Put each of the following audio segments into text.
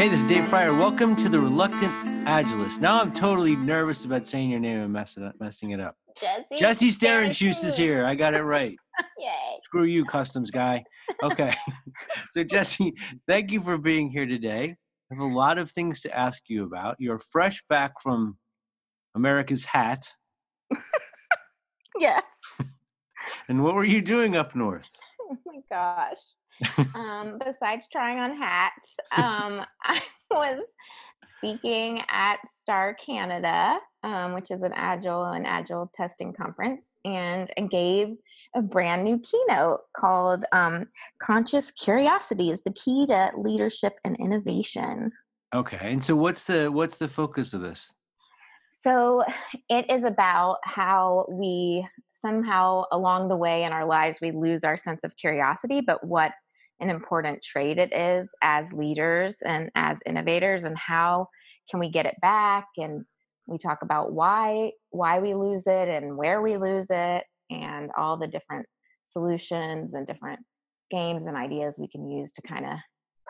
Hey, this is Dave Prior. Welcome to the Reluctant Agilist. Now I'm totally nervous about saying your name and messing, up, messing it up. Jessie. Jessie Shternshus is here. I got it right. Yay. Screw you, customs guy. Okay. so, Jessie, thank you for being here today. I have a lot of things to ask you about. You're fresh back from America's Hat. Yes. And what were you doing up north? Oh my gosh. Um, besides trying on hats, um, I was speaking at Star Canada, um, which is an agile and agile testing conference, and I gave a brand new keynote called um, "Conscious Curiosity is the Key to Leadership and Innovation." Okay. And so what's the what's the focus of this? So it is about how we somehow along the way in our lives we lose our sense of curiosity, but what an important trait it is as leaders and as innovators and how can we get it back and we talk about why why we lose it and where we lose it and all the different solutions and different games and ideas we can use to kind of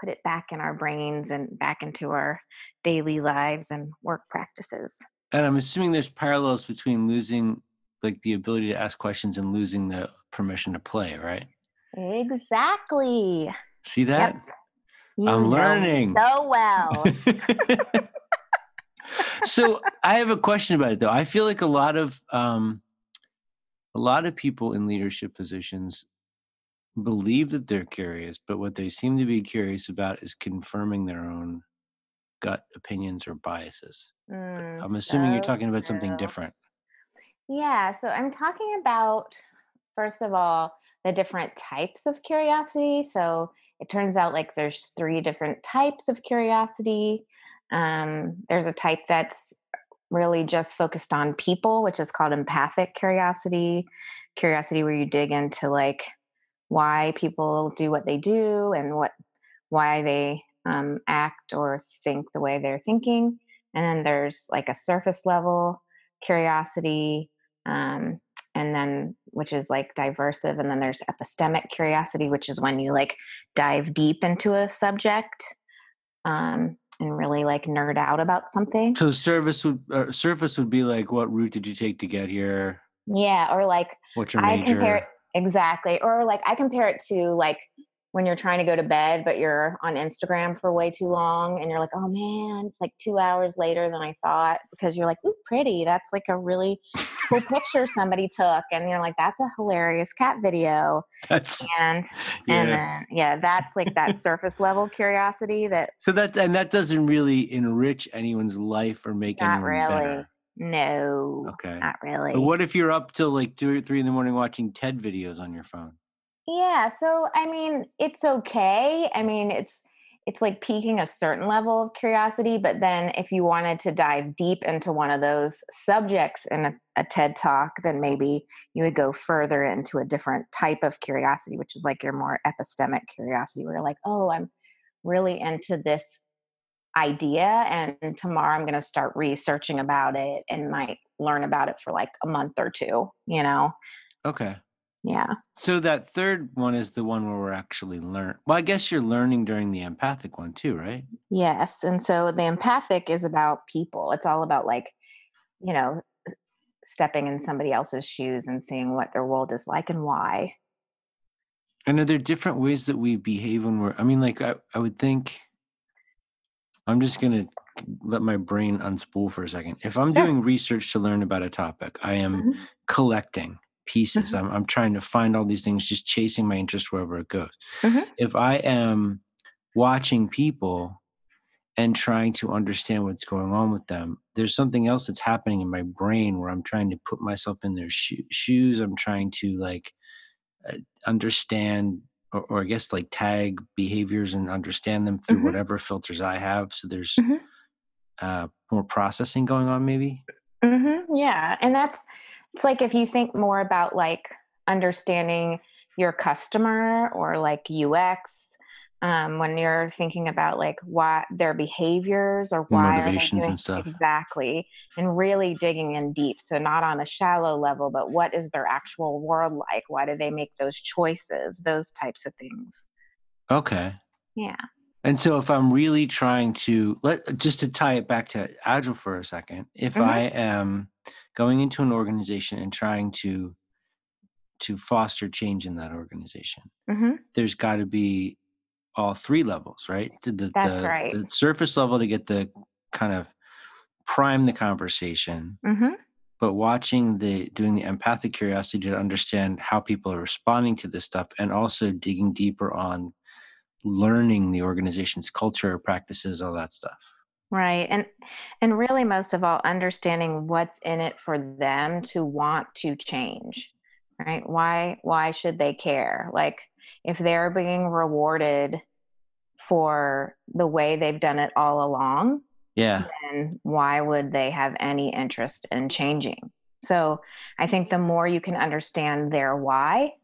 put it back in our brains and back into our daily lives and work practices. And I'm assuming there's parallels between losing like the ability to ask questions and losing the permission to play, right? Exactly. See that? You I'm learning. so well. so I have a question about it though. I feel like a lot of um, a lot of people in leadership positions believe that they're curious, but what they seem to be curious about is confirming their own gut opinions or biases. Mm, I'm assuming you're talking about something different. Yeah, so I'm talking about, first of all, the different types of curiosity. So it turns out like there's three different types of curiosity. Um, there's a type that's really just focused on people, which is called empathic curiosity. Curiosity where you dig into like why people do what they do and what why they um, act or think the way they're thinking. And then there's like a surface level curiosity, um, and then which is like diversive. And then there's epistemic curiosity, which is when you like dive deep into a subject um, and really like nerd out about something. So service would uh, surface would be like, what route did you take to get here? Yeah, or like What's your I major? compare it exactly, or like I compare it to like when you're trying to go to bed, but you're on Instagram for way too long, and you're like, oh man, it's like two hours later than I thought because you're like, ooh, pretty. That's like a really cool picture somebody took, and you're like, that's a hilarious cat video, That's and yeah. and then yeah, that's like that surface level curiosity that so that and that doesn't really enrich anyone's life or make Not anyone really. better. no, Okay. not really. But what if you're up till like two or three in the morning watching TED videos on your phone? Yeah, so I mean, it's okay. I mean, it's it's like piquing a certain level of curiosity, but then if you wanted to dive deep into one of those subjects in a, a TED talk, then maybe you would go further into a different type of curiosity, which is like your more epistemic curiosity, where you're like, oh, I'm really into this idea, and tomorrow I'm going to start researching about it and might learn about it for like a month or two, you know? Okay. Yeah. So that third one is the one where we're actually learn. Well, I guess you're learning during the empathic one too, right? Yes. And so the empathic is about people. It's all about like, you know, stepping in somebody else's shoes and seeing what their world is like and why. And are there are different ways that we behave when we're? I mean, like I, I would think. I'm just gonna let my brain unspool for a second. If I'm Sure. doing research to learn about a topic, I am Mhm. collecting pieces. Mhm. I'm I'm trying to find all these things, just chasing my interest wherever it goes. Mhm. If I am watching people and trying to understand what's going on with them, there's something else that's happening in my brain where I'm trying to put myself in their sho- shoes. I'm trying to like uh, understand. Or, or I guess like tag behaviors and understand them through Mhm. whatever filters I have. So there's Mhm. uh, more processing going on, maybe. Mm-hmm. Yeah. And that's, it's like if you think more about like understanding your customer or like UX, um, when you're thinking about like why their behaviors or why are they motivations doing and stuff. exactly, and really digging in deep. So not on a shallow level, but what is their actual world like? Why do they make those choices? Those types of things. Okay. Yeah. And so if I'm really trying to let just to tie it back to agile for a second, if Mhm, I am going into an organization and trying to to foster change in that organization, mhm. there's got to be all three levels, right? The, the That's the right. the surface level to get the kind of prime the conversation, Mhm. but watching the doing the empathic curiosity to understand how people are responding to this stuff and also digging deeper on learning the organization's culture, practices, all that stuff. Right. And and really most of all understanding what's in it for them to want to change. Right? Why why should they care? Like if they're being rewarded for the way they've done it all along, Yeah. then why would they have any interest in changing? So I think the more you can understand their why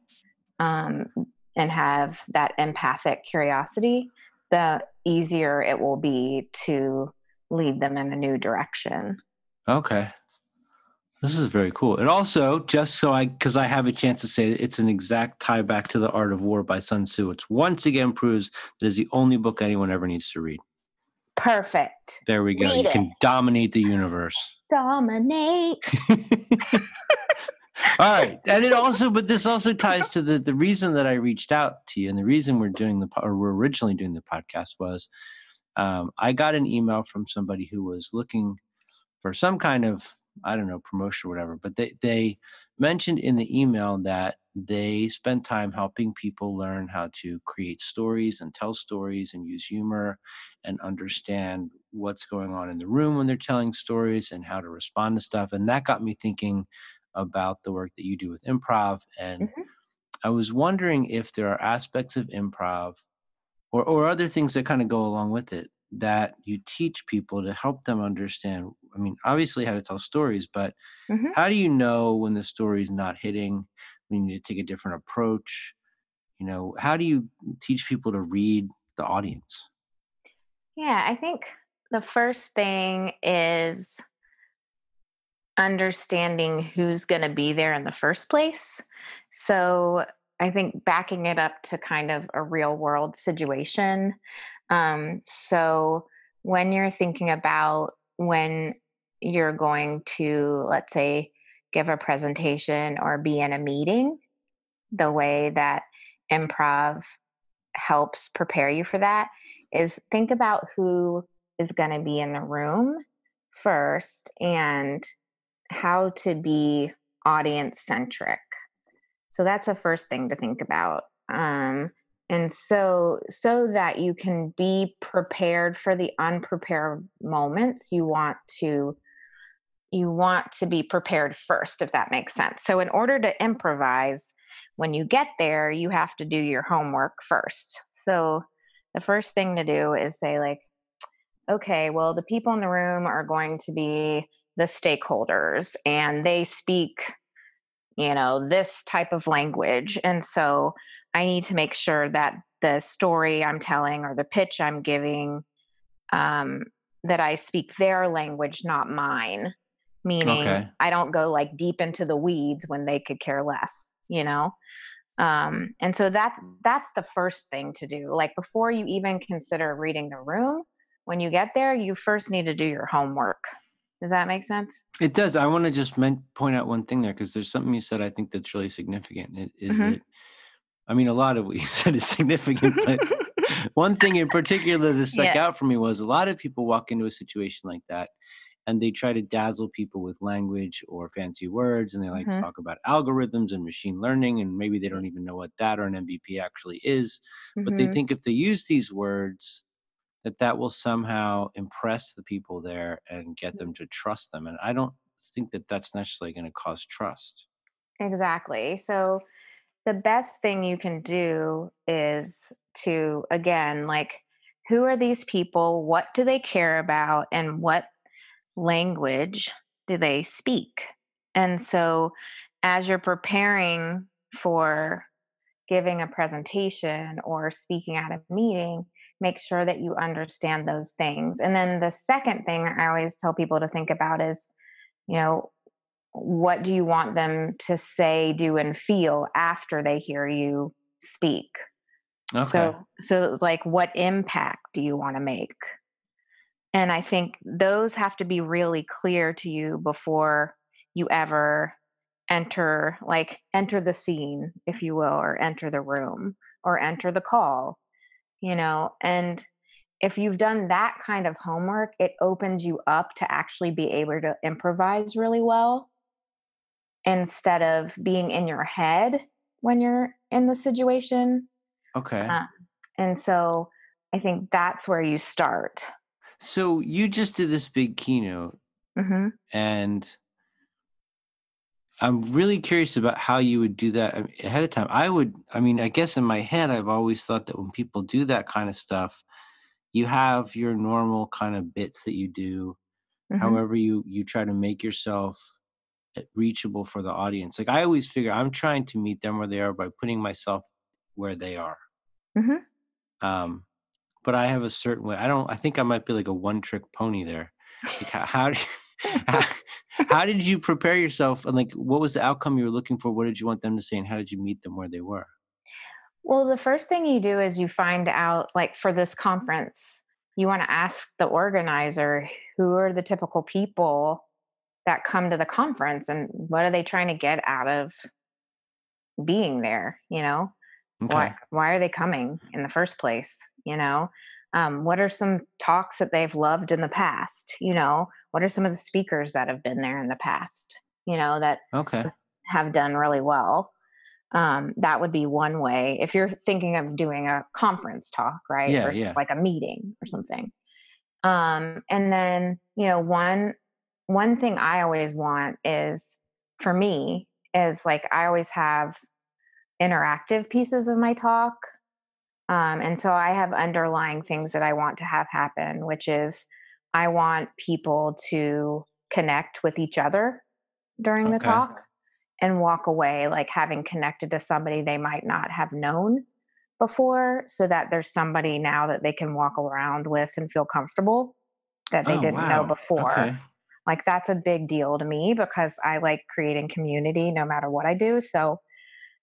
um, and have that empathic curiosity, the easier it will be to lead them in a new direction. Okay. This is very cool. And also, just so I, because I have a chance to say it, it's an exact tie back to The Art of War by Sun Tzu. It's once again proves that is the only book anyone ever needs to read. Perfect. There we go. Read you it. can dominate the universe. Dominate. All right, and it also, but this also ties to the the reason that I reached out to you, and the reason we're doing the or we're originally doing the podcast was, um, I got an email from somebody who was looking for some kind of I don't know promotion or whatever, but they they mentioned in the email that they spend time helping people learn how to create stories and tell stories and use humor and understand what's going on in the room when they're telling stories and how to respond to stuff. And that got me thinking about the work that you do with improv. And Mhm. I was wondering if there are aspects of improv or, or other things that kind of go along with it that you teach people to help them understand. I mean, obviously, how to tell stories, but Mhm. how do you know when the story is not hitting, when you need to take a different approach? You know, how do you teach people to read the audience? Yeah, I think the first thing is understanding who's going to be there in the first place. So I think backing it up to kind of a real world situation. Um, so when you're thinking about when you're going to, let's say, give a presentation or be in a meeting, the way that improv helps prepare you for that is think about who is going to be in the room first and how to be audience centric. So that's the first thing to think about. Um, and so so that you can be prepared for the unprepared moments, you want to you want to be prepared first if that makes sense. So in order to improvise when you get there, you have to do your homework first. So the first thing to do is say like okay, well, the people in the room are going to be the stakeholders and they speak, you know, this type of language. And so I need to make sure that the story I'm telling or the pitch I'm giving, um, that I speak their language, not mine. Meaning, Okay. I don't go like deep into the weeds when they could care less, you know? Um, and so that's that's the first thing to do. Like before you even consider reading the room, when you get there, you first need to do your homework. Does that make sense? It does. I want to just men- point out one thing there because there's something you said I think that's really significant. It is Mhm. that I mean, a lot of what you said is significant, but one thing in particular that stuck Yeah. out for me was a lot of people walk into a situation like that and they try to dazzle people with language or fancy words and they like to Mhm. talk about algorithms and machine learning and maybe they don't even know what that or an MVP actually is, but they Mhm. think if they use these words that that will somehow impress the people there and get mm. them to trust them and I don't think that that's necessarily going to cause trust. Exactly. So the best thing you can do is to again like who are these people? What do they care about and what language do they speak? And so as you're preparing for giving a presentation or speaking at a meeting, make sure that you understand those things. And then the second thing I always tell people to think about is, you know, what do you want them to say, do, and feel after they hear you speak? Okay. So so like what impact do you want to make? And I think those have to be really clear to you before you ever enter like enter the scene if you will or enter the room or enter the call you know and if you've done that kind of homework it opens you up to actually be able to improvise really well instead of being in your head when you're in the situation Okay. uh, and so i think that's where you start So you just did this big keynote, mm-hmm. and I'm really curious about how you would do that ahead of time. I would, I mean, I guess in my head, I've always thought that when people do that kind of stuff, you have your normal kind of bits that you do. hmm However, you you try to make yourself uh, reachable for the audience. Like I always figure, I'm trying to meet them where they are by putting myself where they are. hmm Um, but I have a certain way. I don't. I think I might be like a one trick pony there. Like how, how, do you- how how did you prepare yourself? And like, what was the outcome you were looking for? What did you want them to say? And how did you meet them where they were? Well, the first thing you do is you find out, like for this conference, you want to ask the organizer who are the typical people that come to the conference and what are they trying to get out of being there, you know? Okay. Why why are they coming in the first place, you know? Um, what are some talks that they've loved in the past, you know? What are some of the speakers that have been there in the past, you know, that Okay. have done really well. Um, that would be one way. If you're thinking of doing a conference talk, right, Yeah. versus Yeah. like a meeting or something. Um, and then you know, one one thing I always want is for me is like I always have interactive pieces of my talk. Um, and so I have underlying things that I want to have happen, which is I want people to connect with each other during the talk and walk away like having connected to somebody they might not have known before so that there's somebody now that they can walk around with and feel comfortable that they Oh didn't know before Okay. like that's a big deal to me because i like creating community no matter what i do so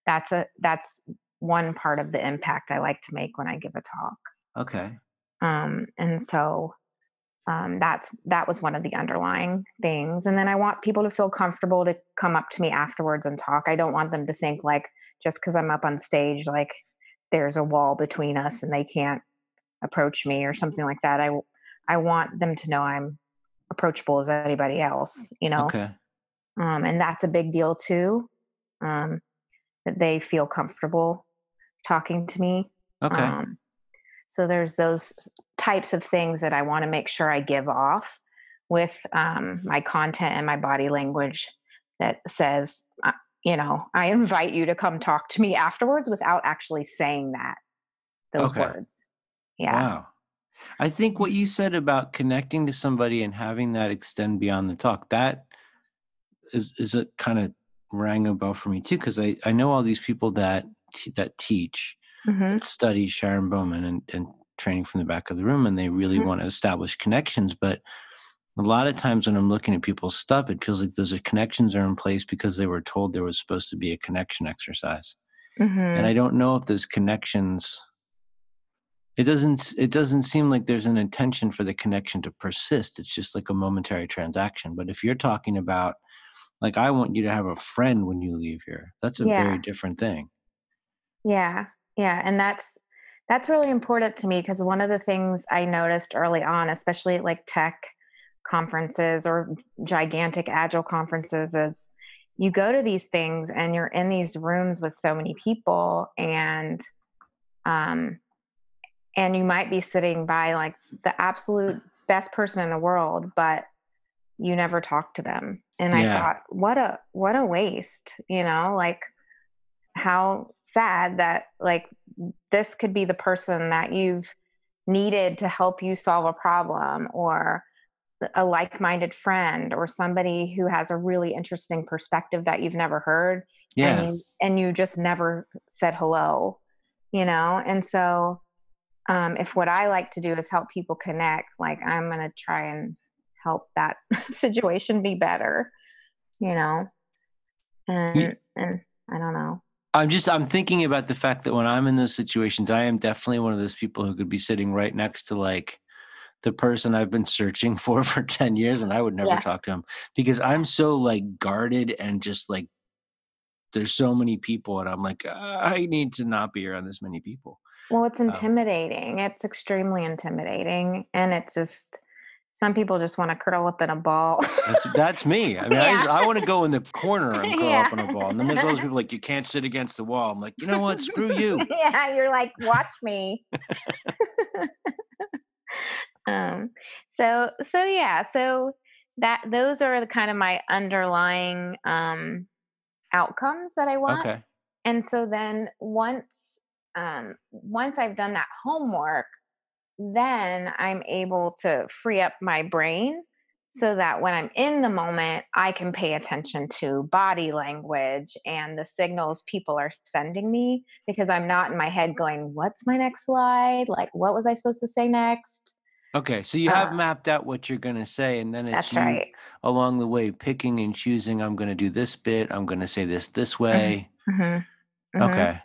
that's a that's one part of the impact i like to make when i give a talk Okay. um and so um, that's that was one of the underlying things and then i want people to feel comfortable to come up to me afterwards and talk i don't want them to think like just because i'm up on stage like there's a wall between us and they can't approach me or something like that i i want them to know i'm approachable as anybody else you know Okay. um, and that's a big deal too um, that they feel comfortable talking to me Okay. So there's those types of things that I want to make sure I give off with um, my content and my body language that says, uh, you know, I invite you to come talk to me afterwards without actually saying that those Okay. words. Yeah. Wow. I think what you said about connecting to somebody and having that extend beyond the talk, that is is a kind of rang a bell for me too, because I, I know all these people that that teach, hmm that study Sharon Bowman and, and training from the back of the room, and they really Mhm. want to establish connections. But a lot of times when I'm looking at people's stuff, it feels like those connections are in place because they were told there was supposed to be a connection exercise. And hmm I don't know if those connections it doesn't it doesn't seem like there's an intention for the connection to persist it's just like a momentary transaction but if you're talking about like i want you to have a friend when you leave here that's a very different thing Yeah. Yeah. And that's, that's really important to me because one of the things I noticed early on, especially at like tech conferences or gigantic agile conferences, is you go to these things and you're in these rooms with so many people and um and you might be sitting by like the absolute best person in the world but you never talk to them and i thought what a what a waste you know like how sad that like this could be the person that you've needed to help you solve a problem or a like-minded friend or somebody who has a really interesting perspective that you've never heard and yeah you and you just never said hello you know? And so um, if what i like to do is help people connect like i'm going to try and help that situation be better you know? And and I'm just I'm thinking about the fact that when I'm in those situations, I am definitely one of those people who could be sitting right next to like the person I've been searching for for 10 years and I would never Yeah. talk to him because I'm so like guarded and just like there's so many people and I'm like I need to not be around this many people. Well, it's Um, intimidating. It's extremely intimidating, and it's just some people just wanna curl up in a ball. that's that's me. I mean, I, Yeah. I want to go in the corner and curl Yeah. up in a ball. And then there's all those people like you can't sit against the wall. I'm like, you know what? Screw you. Yeah, you're like, "Watch me." Um, so so yeah, so that those are the kind of my underlying, um, outcomes that I want. Okay. And so then once um once I've done that homework, then I'm able to free up my brain so that when I'm in the moment, I can pay attention to body language and the signals people are sending me because I'm not in my head going, what's my next slide? Like, what was I supposed to say next? Okay. So you Uh, have mapped out what you're going to say, and then it's that's you right. along the way picking and choosing. I'm going to do this bit. I'm going to say this this hmm way. hmm hmm Okay.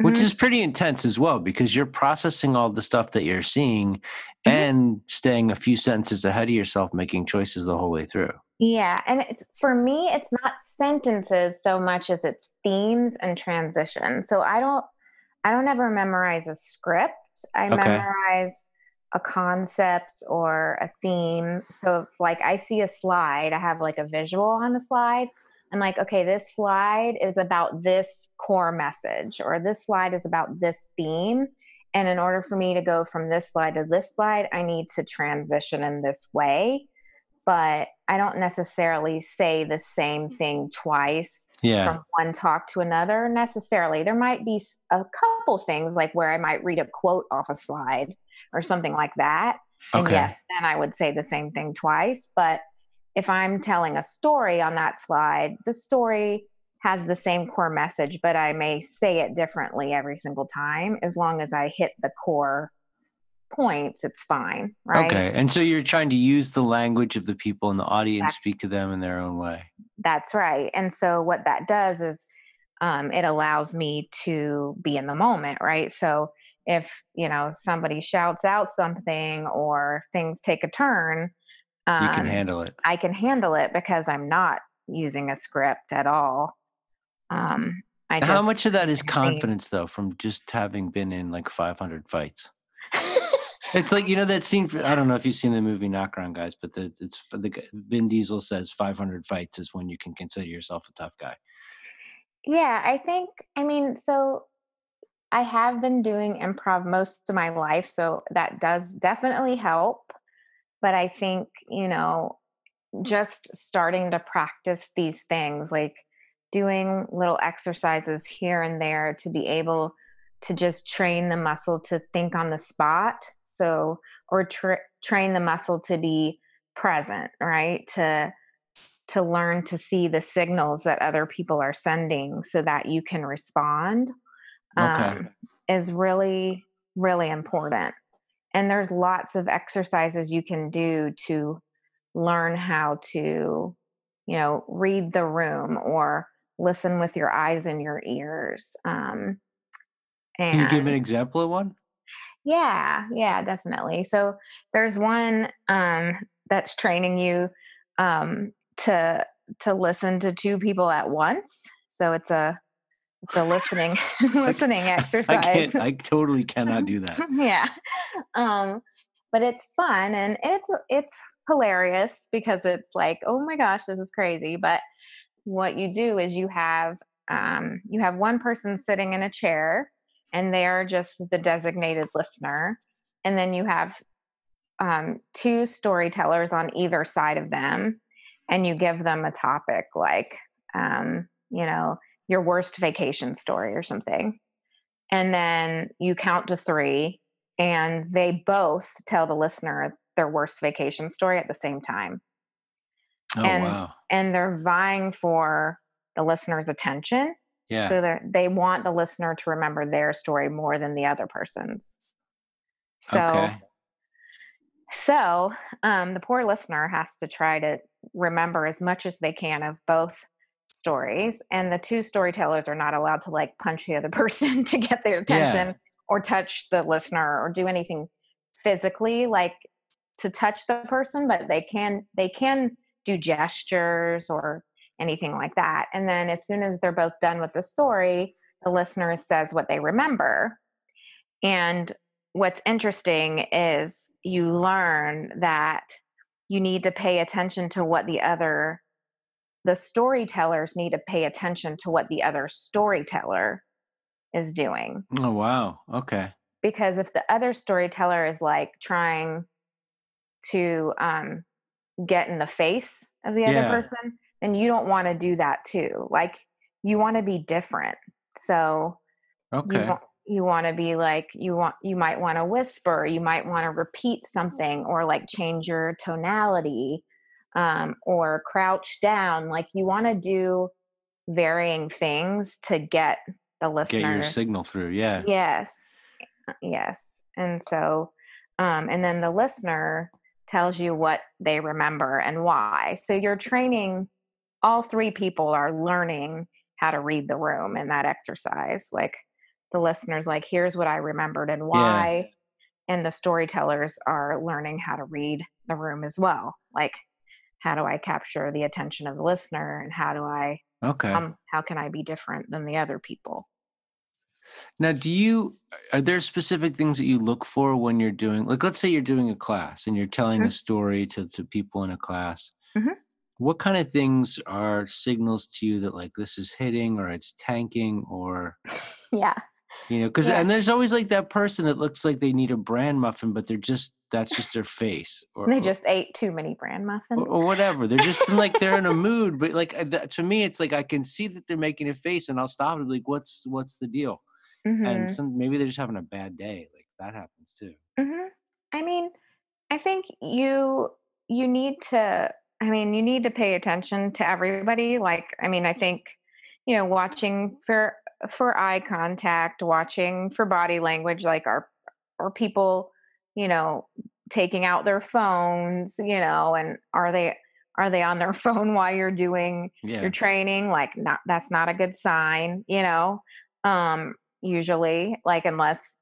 Which hmm is pretty intense as well because you're processing all the stuff that you're seeing hmm and staying a few sentences ahead of yourself, making choices the whole way through. Yeah, and it's for me, it's not sentences so much as it's themes and transitions. So I don't I don't ever memorize a script. I Okay. memorize a concept or a theme. So if like I see a slide, I have like a visual on the slide. I'm like, okay, this slide is about this core message, or this slide is about this theme. And in order for me to go from this slide to this slide, I need to transition in this way but I don't necessarily say the same thing twice Yeah. from one talk to another necessarily. There might be a couple things like where I might read a quote off a slide or something like that. And Okay. yes, then I would say the same thing twice. But if I'm telling a story on that slide, the story has the same core message, but I may say it differently every single time. As long as I hit the core points, it's fine, right? Okay. And so you're trying to use the language of the people in the audience, That's speak to them in their own way. That's right. And so what that does is um, it allows me to be in the moment, right? So if you know somebody shouts out something or things take a turn, You can um, handle it. I can handle it because I'm not using a script at all. Um, I How just much of that is confidence, though, from just having been in like 500 fights? It's like you know that scene. For, I don't know if you've seen the movie Knockaround Guys, but the, it's for the Vin Diesel says 500 fights is when you can consider yourself a tough guy. Yeah, I think, I mean, so I have been doing improv most of my life, so that does definitely help. But I think, you know, just starting to practice these things, like doing little exercises here and there to be able to just train the muscle to think on the spot. So, or tra- train the muscle to be present, right? To to learn to see the signals that other people are sending so that you can respond Okay. um, is really really important and there's lots of exercises you can do to learn how to you know read the room or listen with your eyes and your ears um, and Can you give me an example of one? yeah, yeah, definitely. So there's one um, that's training you um, to to listen to two people at once. So it's a a listening listening I exercise. can't. I totally cannot do that. yeah, um, but it's fun and it's it's hilarious because it's like, oh my gosh, this is crazy. But what you do is you have um, you have one person sitting in a chair and they are just the designated listener and then you have um, two storytellers on either side of them and you give them a topic like um, you know your worst vacation story or something and then you count to three and they both tell the listener their worst vacation story at the same time Oh and wow. and they're vying for the listener's attention Yeah. so they they want the listener to remember their story more than the other person's so okay. so um, the poor listener has to try to remember as much as they can of both stories and the two storytellers are not allowed to like punch the other person to get their attention Yeah. or touch the listener or do anything physically like to touch the person but they can they can do gestures or anything like that and then as soon as they're both done with the story the listener says what they remember and what's interesting is you learn that you need to pay attention to what the other the storytellers need to pay attention to what the other storyteller is doing Oh wow. Okay. because if the other storyteller is like trying to um, get in the face of the other Yeah. person then you don't want to do that too like you want to be different so Okay. want you want to be like you want you might want to whisper you might want to repeat something or like change your tonality um, or crouch down like you want to do varying things to get the listener. Get your signal through. Yeah. yes uh, yes and so um, and then the listener tells you what they remember and why so you're training all three people are learning how to read the room in that exercise like the listeners like here's what i remembered and why and the storytellers are learning how to read the room as well like how do i capture the attention of the listener and how do i Okay. um how can i be different than the other people Now, do you are there specific things that you look for when you're doing like let's say you're doing a class and you're telling a Mhm. story to to people in a class. Mhm. What kind of things are signals to you that like this is hitting or it's tanking or yeah you know cuz Yeah. and there's always like that person that looks like they need a bran muffin but they're just that's just their face or they or- just ate too many bran muffins or, or whatever. They're just like they're in a mood, but like uh, to me, it's like I can see that they're making a face, and I'll stop and be like, "What's what's the deal?" And Mhm. some maybe they're just having a bad day. Like that happens too. hmm I mean, I think you you need to. I mean, you need to pay attention to everybody. Like, I mean, I think you know, watching for for eye contact, watching for body language. Like, are are people, you know, taking out their phones? You know, and are they are they on their phone while you're doing Yeah. your training? Like, not that's not a good sign. You know, um, usually, like unless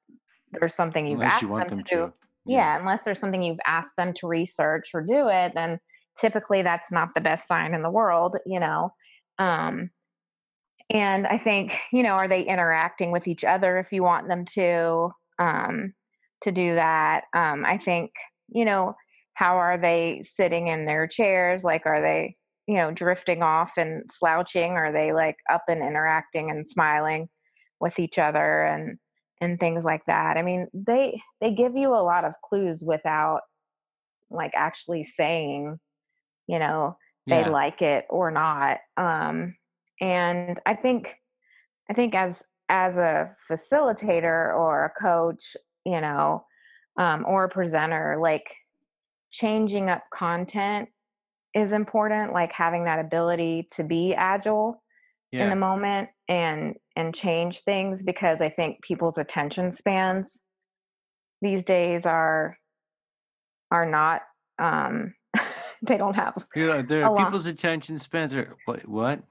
there's something you've Unless asked you them them to do to. yeah unless there's something you've asked them to research or do it then typically that's not the best sign in the world you know um and i think you know are they interacting with each other if you want them to um to do that um i think you know how are they sitting in their chairs? Like are they you know drifting off and slouching? Are they like up and interacting and smiling with each other and and things like that? I mean they they give you a lot of clues without like actually saying you know they Yeah. like it or not um and i think i think as as a facilitator or a coach you know um or a presenter like changing up content is important like having that ability to be agile in the moment and and change things because i think people's attention spans these days are are not um they don't have Yeah, there a are lot people's attention spans are what what?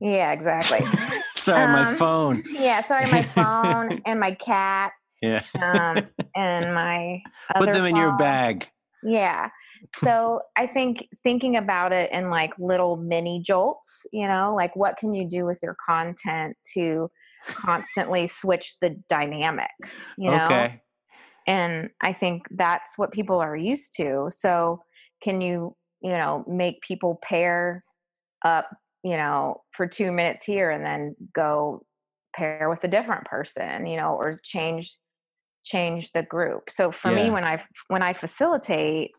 yeah exactly Sorry, my Um, phone. yeah sorry my phone and my cat Yeah. um and my Put them in your bag. Yeah. So I think thinking about it in like little mini jolts, you know, like what can you do with your content to constantly switch the dynamic, you know? Okay. And I think that's what people are used to. So can you, you know, make people pair up, you know, for two minutes here and then go pair with a different person, you know, or change change the group. So for me when I when I facilitate,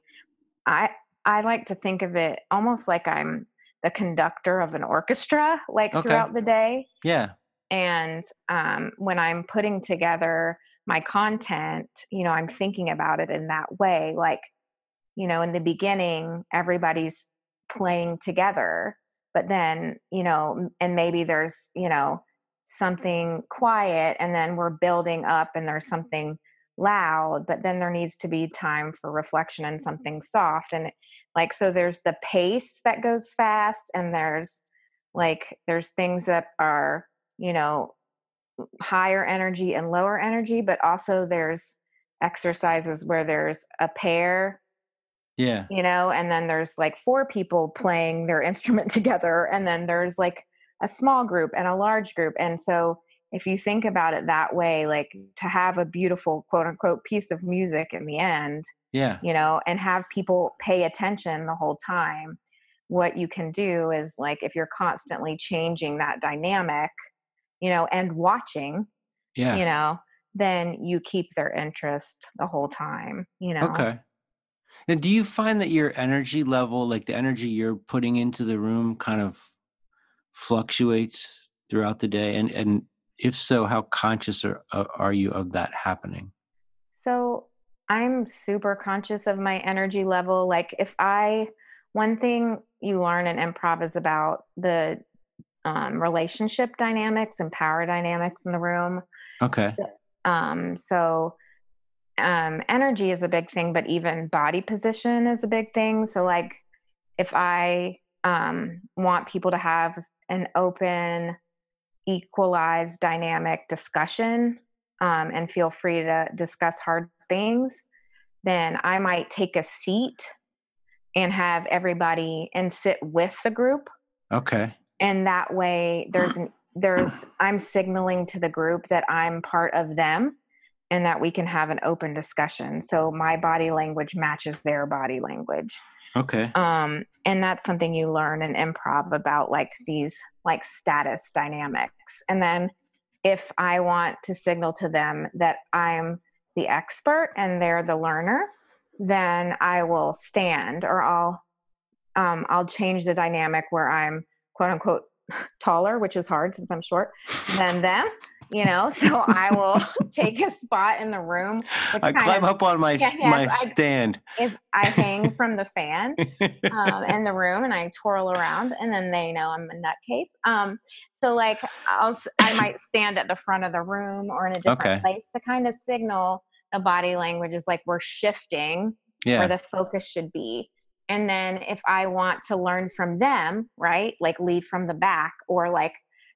I I like to think of it almost like I'm the conductor of an orchestra like Okay. throughout the day Yeah. and um, when i'm putting together my content you know i'm thinking about it in that way like you know in the beginning everybody's playing together but then you know and maybe there's you know something quiet and then we're building up and there's something loud but then there needs to be time for reflection and something soft and like so there's the pace that goes fast and there's like there's things that are you know higher energy and lower energy but also there's exercises where there's a pair Yeah. you know and then there's like four people playing their instrument together and then there's like a small group and a large group and so if you think about it that way like to have a beautiful quote unquote piece of music in the end Yeah. you know and have people pay attention the whole time what you can do is like if you're constantly changing that dynamic you know and watching Yeah. you know then you keep their interest the whole time you know Okay. Now, do you find that your energy level, like the energy you're putting into the room, kind of fluctuates throughout the day? And and if so, how conscious are uh, are you of that happening? So I'm super conscious of my energy level. Like if I, one thing you learn in improv is about the um, relationship dynamics and power dynamics in the room. Okay. Um, so um, energy is a big thing, but even body position is a big thing. So like if I um, want people to have an open, equalized, dynamic discussion um, and feel free to discuss hard things, then I might take a seat and have everybody and sit with the group. Okay. And that way there's an there's I'm signaling to the group that I'm part of them and that we can have an open discussion. So my body language matches their body language Okay. um and that's something you learn in improv about like these like status dynamics and then if i want to signal to them that i'm the expert and they're the learner then i will stand or i'll um i'll change the dynamic where i'm quote unquote taller which is hard since i'm short than them you know so i will take a spot in the room I climb of up on my yeah, my I- stand. is i hang from the fan um, in the room and I twirl around and then they know I'm a nutcase. Um, so like I'll, I might stand at the front of the room or in a different Okay. place to kind of signal the body language is like we're shifting yeah. where the focus should be. And then if I want to learn from them, right, like lead from the back or like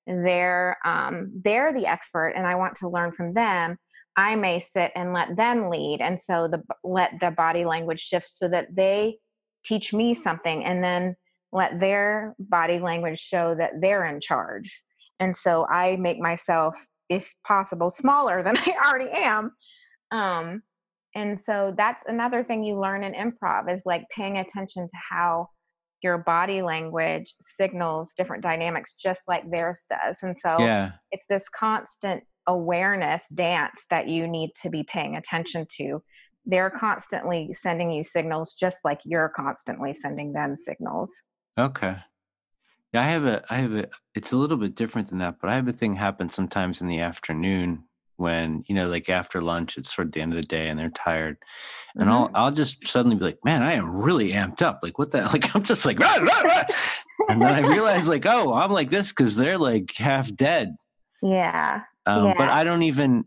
they're um, they're the expert and I want to learn from them, I may sit and let them lead. And so the let the body language shift so that they teach me something and then let their body language show that they're in charge. And so I make myself, if possible, smaller than I already am. Um, and so that's another thing you learn in improv is like paying attention to how your body language signals different dynamics just like theirs does. And so yeah. it's this constant awareness dance that you need to be paying attention to. They're constantly sending you signals just like you're constantly sending them signals. Okay. Yeah, I have a I have a it's a little bit different than that, but I have a thing happen sometimes in the afternoon when, you know, like after lunch, it's sort of the end of the day and they're tired. And I'll Mhm. I'll just suddenly be like, man, I am really amped up. Like what the like I'm just like "Rah, rah, rah." and then I realize like, oh, I'm like this because they're like half dead. Yeah. Um, but I don't even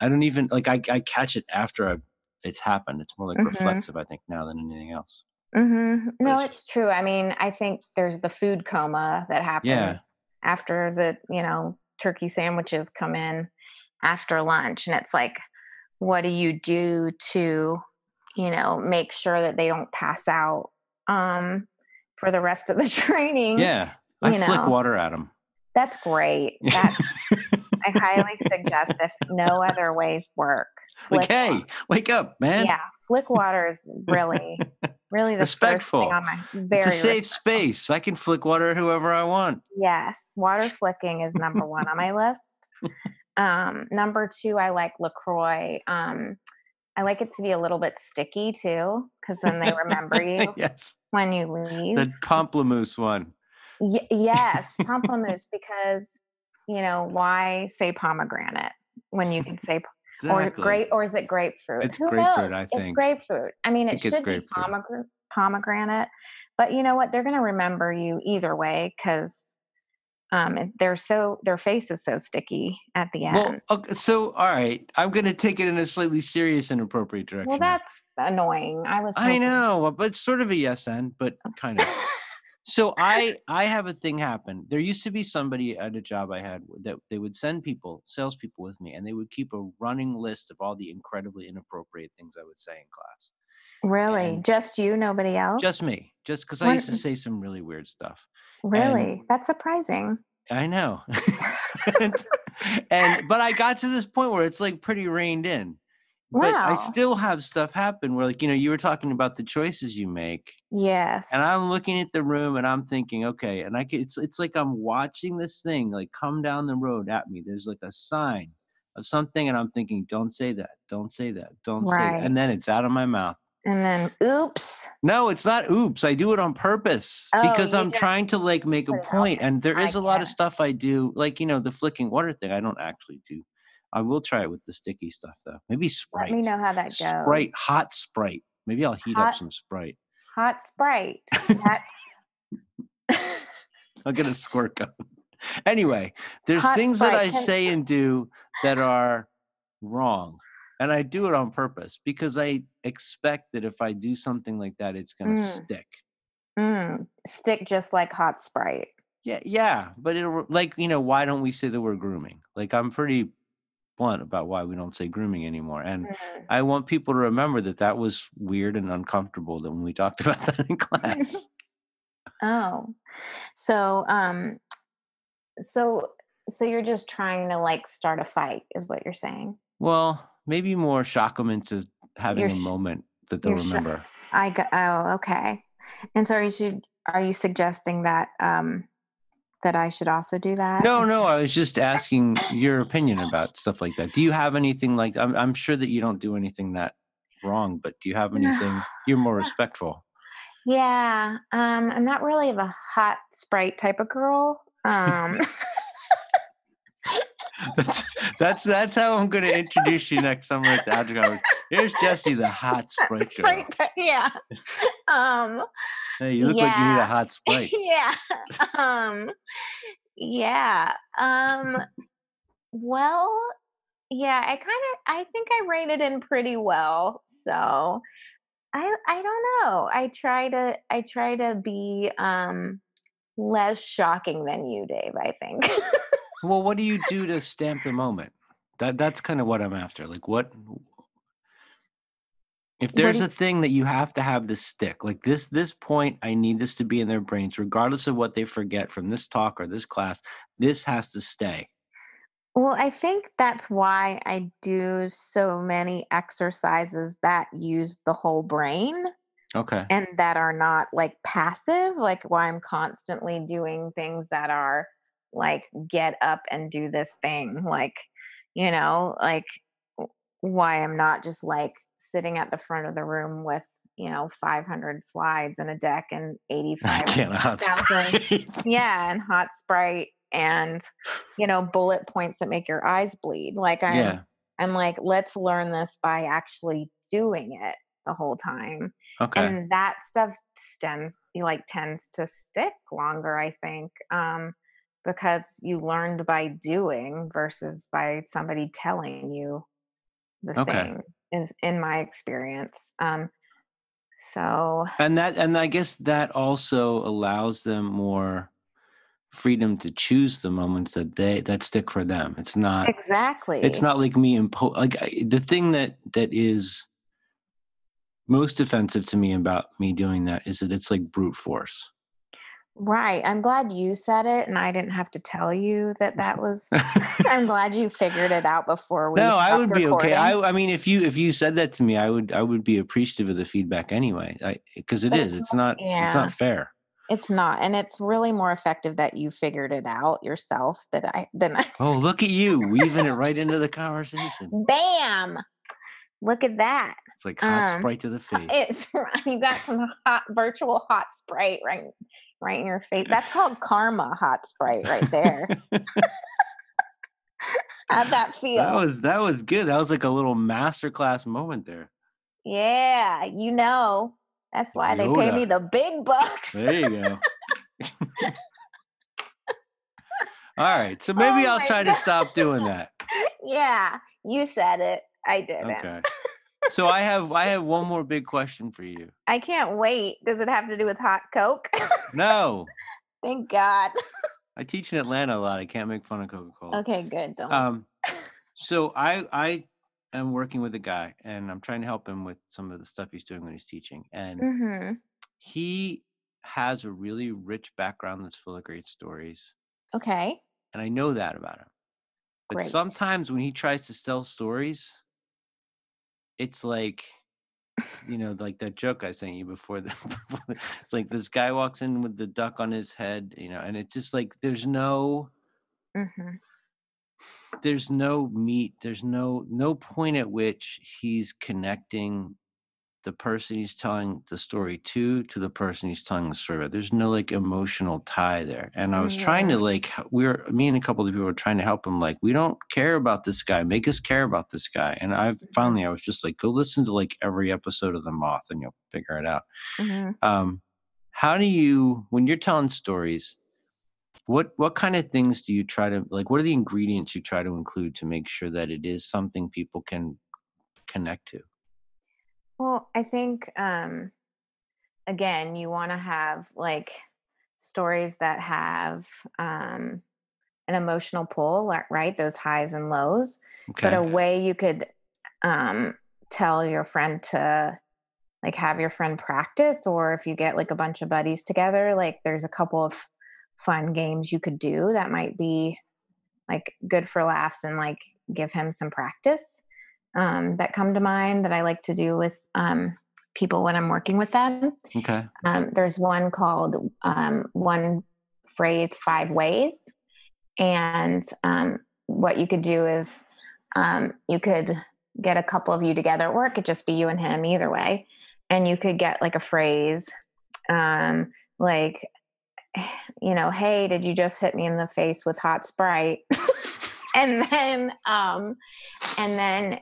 I don't even like I, I catch it after I, it's happened. It's more like Mhm. reflexive, I think, now than anything else. hmm No, it's- it's true. I mean, I think there's the food coma that happens Yeah. after the, you know, turkey sandwiches come in after lunch. And it's like, what do you do to, you know, make sure that they don't pass out um, for the rest of the training? Yeah. I You flick know. water at them. That's great. That's, I highly suggest if no other ways work. like, hey, wa- wake up, man. yeah, flick water is really, really the Respectful. first thing on my very it's a safe respectful. space. I can flick water at whoever I want. Yes, water flicking is number one on my list. Um, number two, I like Lacroix. Um, I like it to be a little bit sticky too, because then they remember you yes. when you leave. The pamplemousse one. Y- yes, pamplemousse, because you know why say pomegranate when you can say p- or Exactly. grape or is it grapefruit? It's Who grapefruit, knows? I It's grapefruit. I mean, I it should be pomegranate, but you know what? They're going to remember you either way because um, they're so their face is so sticky at the end. Well, okay, so all right, I'm going to take it in a slightly serious and appropriate direction. Well, that's annoying. I was. I know, but it's sort of a yes and, but kind of. So I I have a thing happen. There used to be somebody at a job I had that they would send people, salespeople with me, and they would keep a running list of all the incredibly inappropriate things I would say in class. Really? And Just you, nobody else? just me, just because I used to say some really weird stuff. And really? That's surprising. I know. and, and but I got to this point where it's like pretty reined in. But I still have stuff happen where like, you know, you were talking about the choices you make Yes. and I'm looking at the room and I'm thinking, okay, and I can, it's it's like I'm watching this thing like come down the road at me. There's like a sign of something, and I'm thinking, don't say that, don't say that, don't say that, and then it's out of my mouth. And then, oops. No, it's not oops. I do it on purpose Oh, because I'm trying to like make a put it out point, and there I is a lot of stuff I do, like you know the flicking water thing. I don't actually do. I will try it with the sticky stuff though. Maybe Sprite. Let me know how that goes. Sprite, hot Sprite. Maybe I'll heat up some Sprite. hot Sprite. That's I'll get a squirt gun. Anyway, there's hot things that I say and do that are wrong. And I do it on purpose because I expect that if I do something like that, it's going to mm, stick. mm, stick just like hot Sprite. Yeah, yeah. But it'll, like, you know, why don't we say the word grooming? Like, I'm pretty blunt about why we don't say grooming anymore. And Mm. I want people to remember that that was weird and uncomfortable that when we talked about that in class. oh, so um, so so you're just trying to like start a fight, is what you're saying? Well, maybe more shock them into having You're a sh- moment that they'll you're sh- remember. I got. Oh, okay. And so are you should are you suggesting that um that I should also do that? No, no, I was just asking your opinion about stuff like that. Do you have anything like I'm I'm sure that you don't do anything that wrong, but do you have anything you're more respectful? Yeah, um, I'm not really of a hot Sprite type of girl. Um, That's that's that's how I'm gonna introduce you next summer at the after. Here's Jessie, the hot sprite girl. Sprite, yeah. Um, Hey, you look like you need a hot sprite. yeah. Um, yeah. Um, well, yeah. I kind of, I think I rated in pretty well. So I, I don't know. I try to, I try to be um less shocking than you, Dave. I think. Well, what do you do to stamp the moment? That that's kind of what I'm after. Like what if there's you, a thing that you have to have this stick, like this this point, I need this to be in their brains, regardless of what they forget from this talk or this class, this has to stay. Well, I think that's why I do so many exercises that use the whole brain Okay. and that are not like passive, like why I'm constantly doing things that are like get up and do this thing, like, you know, like why I'm not just like sitting at the front of the room with, you know, 500 slides and a deck and I 85 can't a hot thousand sprite. yeah and hot sprite and you know bullet points that make your eyes bleed like i'm yeah. i'm like let's learn this by actually doing it the whole time Okay. and that stuff stems like tends to stick longer i think um because you learned by doing versus by somebody telling you the Okay. thing is in my experience um so And that and I guess that also allows them more freedom to choose the moments that they that stick for them. It's not exactly. it's not like me impo like I, the thing that that is most offensive to me about me doing that is that it's like brute force. Right. I'm glad you said it and I didn't have to tell you that that was I'm glad you figured it out before we no, I would be okay. I I mean if you if you said that to me, I would I would be appreciative of the feedback anyway. I because it But is. it's It's not yeah. it's not fair. it's not. And it's really more effective that you figured it out yourself that I than I Oh, look at you weaving it right into the conversation. Bam. Look at that. It's like hot Um sprite to the face. it's you got some hot virtual hot sprite right right in your face. That's called karma hot sprite right there. How'd that That was that was good. That was like a little masterclass moment there. Yeah, you know. That's why they pay me the big bucks. There you go. All right. So maybe Oh I'll try to stop doing that. yeah, you said it. I didn't. Okay. so I have I have one more big question for you. I can't wait. Does it have to do with hot Coke? No, Thank God. I teach in Atlanta a lot. I can't make fun of Coca Cola. Okay, good. Don't. Um, so I I am working with a guy, and I'm trying to help him with some of the stuff he's doing when he's teaching, and hmm he has a really rich background that's full of great stories, Okay. and I know that about him. But Great. sometimes when he tries to tell stories, it's like you know, like that joke I sent you before. The, it's like this guy walks in with the duck on his head, you know, and it's just like there's no hmm there's no meat there's no no point at which he's connecting the person he's telling the story to to the person he's telling the story about. There's no like emotional tie there and i was trying to like we were me and a couple of people were trying to help him like we don't care about this guy. Make us care about this guy. And i finally i was just like go listen to like every episode of the moth and you'll figure it out. Hmm um how do you when you're telling stories what what kind of things do you try to like what are the ingredients you try to include to make sure that it is something people can connect to Well, I think um again, you want to have like stories that have um an emotional pull, right? Those highs and lows. okay But a way you could um tell your friend to like have your friend practice or if you get like a bunch of buddies together, like there's a couple of fun games you could do that might be like good for laughs and like give him some practice um, that come to mind that I like to do with um, people when I'm working with them. okay Um, there's one called um, One Phrase Five Ways. And um, what you could do is um, you could get a couple of you together, or it could just be you and him either way. And you could get like a phrase um, like, you know, hey, did you just hit me in the face with hot Sprite? and then, um, and then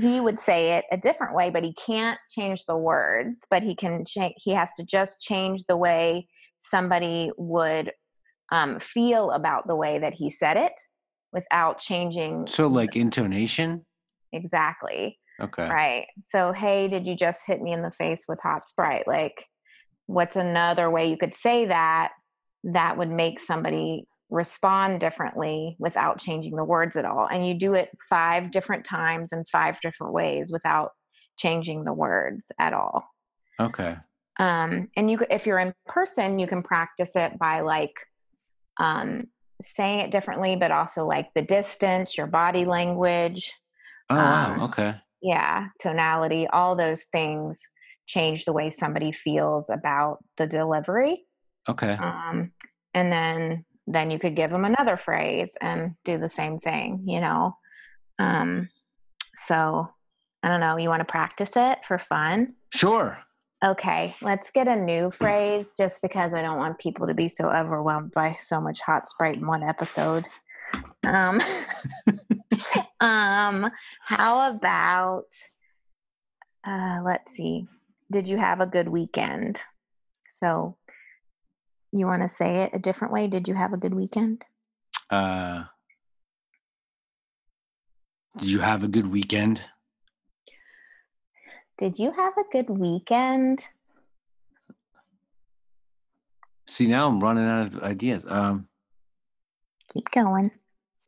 he would say it a different way, but he can't change the words, but he can change, he has to just change the way somebody would um, feel about the way that he said it without changing so like intonation exactly. okay Right. So, hey, did you just hit me in the face with hot Sprite? Like, what's another way you could say that that would make somebody respond differently without changing the words at all? And you do it five different times in five different ways without changing the words at all. okay Um, and you, if you're in person, you can practice it by like um, saying it differently, but also like the distance, your body language, oh wow Um, okay yeah tonality all those things change the way somebody feels about the delivery okay um, and then then you could give them another phrase and do the same thing you know? Um, so i don't know you want to practice it for fun? Sure. Okay let's get a new phrase just because i don't want people to be so overwhelmed by so much hot sprite in one episode. Um, um how about uh let's see did you have a good weekend? So you want to say it a different way? Did you have a good weekend? Uh did you have a good weekend? Did you have a good weekend? See now i'm running out of ideas um keep going.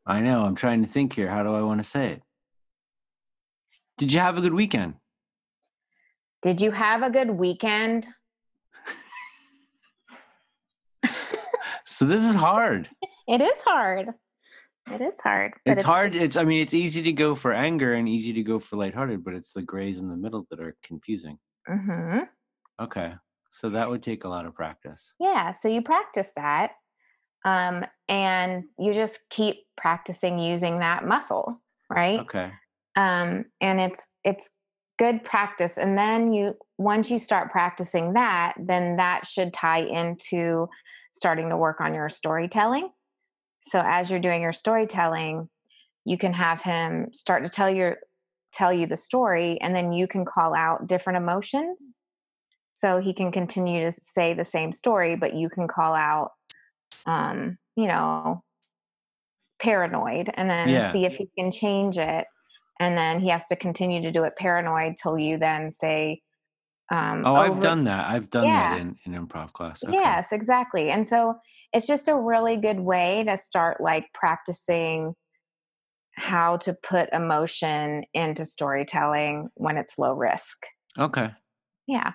I know i'm trying to think here how do i want to say it? Did you have a good weekend? Did you have a good weekend so this is hard it is hard it is hard but it's hard it's i mean it's easy to go for anger and easy to go for lighthearted but it's the grays in the middle that are confusing hmm okay so that would take a lot of practice Yeah, so you practice that. Um, and you just keep practicing using that muscle, right? okay Um, and it's it's good practice. And then you once you start practicing that, then that should tie into starting to work on your storytelling. So as you're doing your storytelling, you can have him start to tell your tell you the story and then you can call out different emotions so he can continue to say the same story but you can call out um you know paranoid and then Yeah. see if he can change it and then he has to continue to do it paranoid till you then say um, Oh, I've done that. I've done Yeah. that in, in improv class. Okay. Yes, exactly. And so it's just a really good way to start like practicing how to put emotion into storytelling when it's low risk. Okay. Yeah.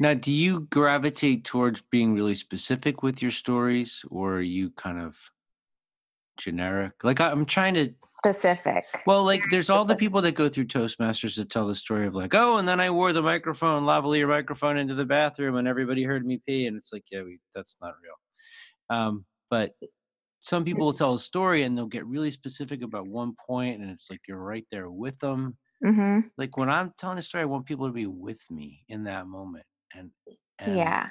Now, do you gravitate towards being really specific with your stories, or are you kind of generic? Like I- I'm trying to. Specific. Well, like there's all the people that go through Toastmasters that tell the story of like, oh, and then I wore the microphone, lavalier microphone, into the bathroom, and everybody heard me pee, and it's like, yeah, we, that's not real. Um, but some people will tell a story and they'll get really specific about one point, and it's like you're right there with them. hmm Like when I'm telling a story, I want people to be with me in that moment, and, and Yeah.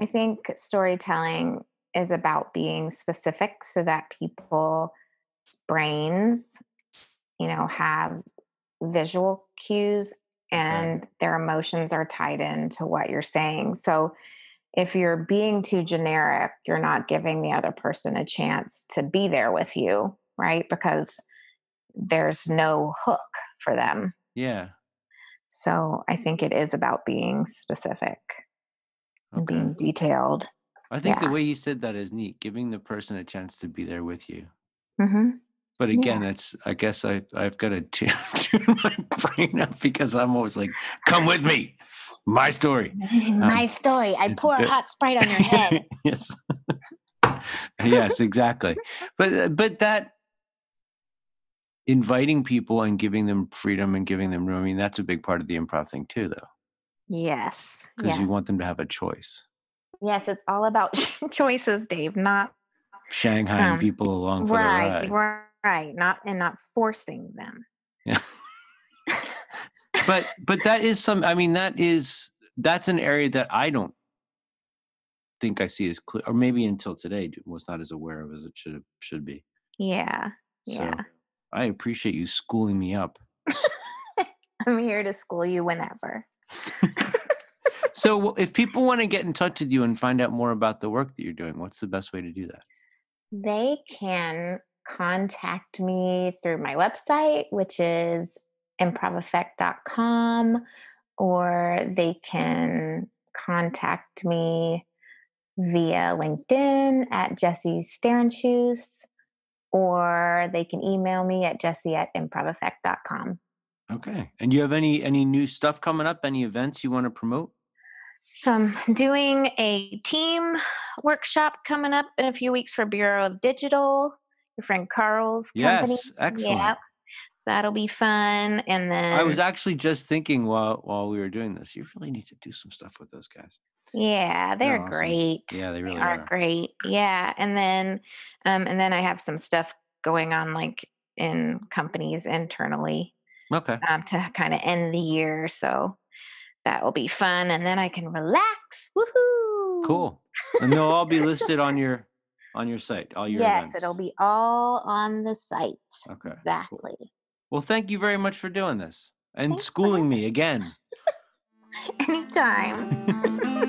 I think storytelling is about being specific so that people's brains, you know, have visual cues and their emotions are tied into what you're saying. So if you're being too generic, you're not giving the other person a chance to be there with you, right? Because there's no hook for them. yeah. So I think it is about being specific and being detailed. I think the way you said that is neat, giving the person a chance to be there with you. hmm But Yeah. again, it's I guess I I've got to tune, tune my brain up because I'm always like, "Come with me, my story." My story. I Um, pour a hot sprite on your head. yes, yes, exactly. But uh, but that inviting people and giving them freedom and giving them room. I mean, that's a big part of the improv thing too, though, yes. because Yes. you want them to have a choice. Yes, it's all about choices, Dave, not Shanghaiing Um, people along for right, the ride. right, not and not forcing them. Yeah. but but that is some i mean that is that's an area that i don't think i see as clear or maybe until today was not as aware of as it should have should be Yeah. so Yeah. i appreciate you schooling me up I'm here to school you whenever. so if people want to get in touch with you and find out more about the work that you're doing what's the best way to do that They can contact me through my website, which is improveffect.com, or they can contact me via LinkedIn at Jessie Shternshus, or they can email me at jessie at improveffect.com. okay and you have any any new stuff coming up any events you want to promote So I'm doing a team workshop coming up in a few weeks for Bureau of Digital, your friend Carl's company. yes excellent Yep. That'll be fun. And then i was actually just thinking while while we were doing this you really need to do some stuff with those guys yeah, they're awesome. great. yeah they really are are great. Yeah. And then um and then I have some stuff going on like in companies internally okay um to kind of end the year. So that will be fun. And then I can relax. Woohoo. Cool. And they'll all be listed on your on your site. All your Yes, events. it'll be all on the site. Okay. cool. Exactly. Well, thank you very much for doing this and Thanks schooling me again. Anytime.